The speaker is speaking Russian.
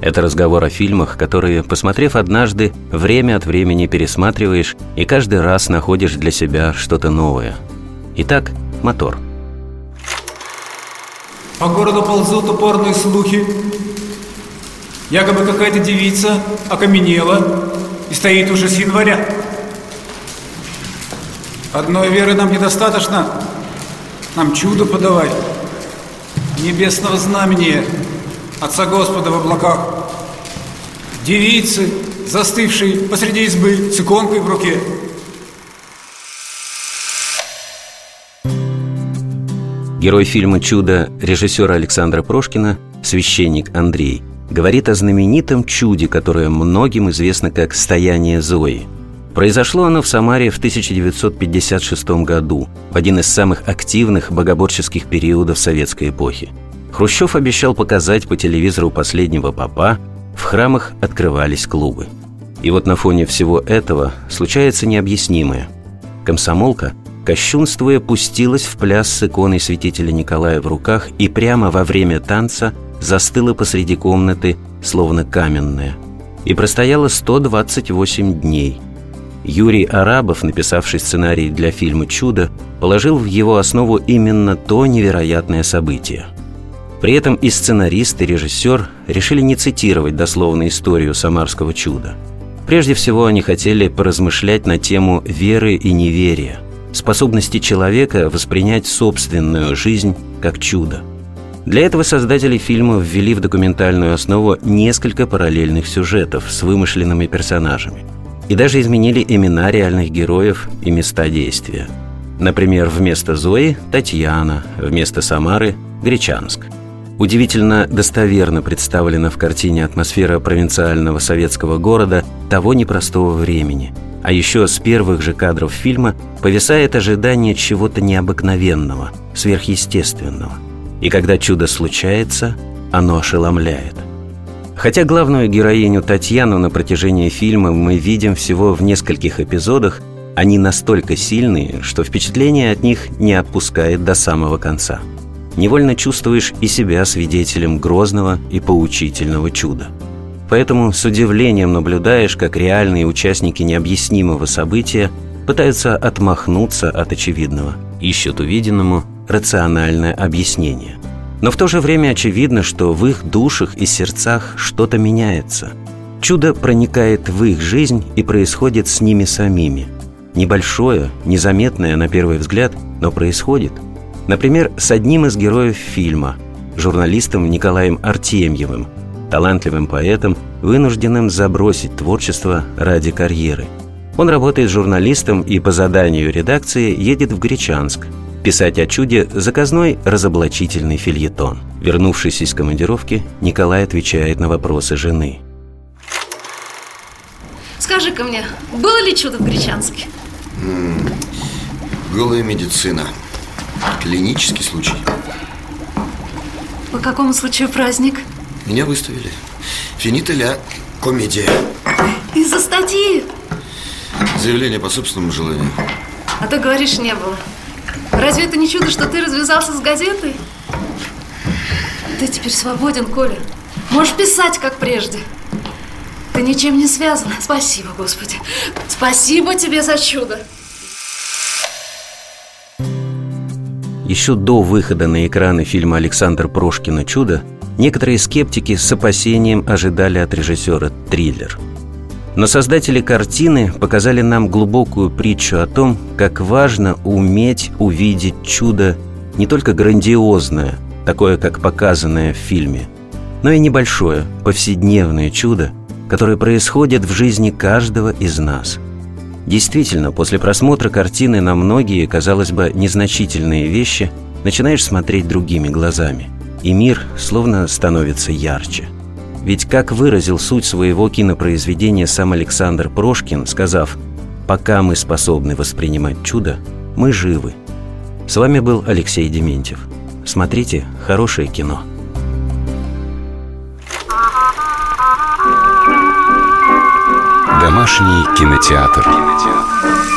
это разговор о фильмах, которые, посмотрев однажды, время от времени пересматриваешь и каждый раз находишь для себя что-то новое. Итак, мотор. По городу ползут упорные слухи. Якобы какая-то девица окаменела и стоит уже с января. Одной веры нам недостаточно. Нам чудо подавай. Небесного знамения – Отца Господа в облаках. Девицы, застывшие посреди избы с иконкой в руке. Герой фильма «Чудо» режиссера Александра Прошкина, священник Андрей, говорит о знаменитом чуде, которое многим известно как «Стояние Зои». Произошло оно в Самаре в 1956 году, в один из самых активных богоборческих периодов советской эпохи. Хрущев обещал показать по телевизору последнего папа, в храмах открывались клубы. И вот на фоне всего этого случается необъяснимое. Комсомолка, кощунствуя, пустилась в пляс с иконой святителя Николая в руках и прямо во время танца застыла посреди комнаты, словно каменная. И простояла 128 дней. Юрий Арабов, написавший сценарий для фильма «Чудо», положил в его основу именно то невероятное событие – при этом и сценарист, и режиссер решили не цитировать дословно историю самарского чуда. Прежде всего, они хотели поразмышлять на тему веры и неверия, способности человека воспринять собственную жизнь как чудо. Для этого создатели фильма ввели в документальную основу несколько параллельных сюжетов с вымышленными персонажами. И даже изменили имена реальных героев и места действия. Например, вместо Зои – Татьяна, вместо Самары – Гречанск – Удивительно достоверно представлена в картине атмосфера провинциального советского города того непростого времени. А еще с первых же кадров фильма повисает ожидание чего-то необыкновенного, сверхъестественного. И когда чудо случается, оно ошеломляет. Хотя главную героиню Татьяну на протяжении фильма мы видим всего в нескольких эпизодах, они настолько сильные, что впечатление от них не отпускает до самого конца – невольно чувствуешь и себя свидетелем грозного и поучительного чуда. Поэтому с удивлением наблюдаешь, как реальные участники необъяснимого события пытаются отмахнуться от очевидного, ищут увиденному рациональное объяснение. Но в то же время очевидно, что в их душах и сердцах что-то меняется. Чудо проникает в их жизнь и происходит с ними самими. Небольшое, незаметное на первый взгляд, но происходит – Например, с одним из героев фильма, журналистом Николаем Артемьевым, талантливым поэтом, вынужденным забросить творчество ради карьеры. Он работает журналистом и по заданию редакции едет в Гречанск писать о чуде заказной разоблачительный фильетон. Вернувшись из командировки, Николай отвечает на вопросы жены. Скажи-ка мне, было ли чудо в Гречанске? Голая медицина. Клинический случай. По какому случаю праздник? Меня выставили. Финита ля комедия. Из-за статьи? Заявление по собственному желанию. А ты говоришь, не было. Разве это не чудо, что ты развязался с газетой? Ты теперь свободен, Коля. Можешь писать, как прежде. Ты ничем не связан. Спасибо, Господи. Спасибо тебе за чудо. Еще до выхода на экраны фильма Александр Прошкина «Чудо» некоторые скептики с опасением ожидали от режиссера триллер. Но создатели картины показали нам глубокую притчу о том, как важно уметь увидеть чудо не только грандиозное, такое, как показанное в фильме, но и небольшое, повседневное чудо, которое происходит в жизни каждого из нас – Действительно, после просмотра картины на многие, казалось бы, незначительные вещи начинаешь смотреть другими глазами, и мир словно становится ярче. Ведь как выразил суть своего кинопроизведения сам Александр Прошкин, сказав «Пока мы способны воспринимать чудо, мы живы». С вами был Алексей Дементьев. Смотрите хорошее кино. Домашний кинотеатр. кинотеатр.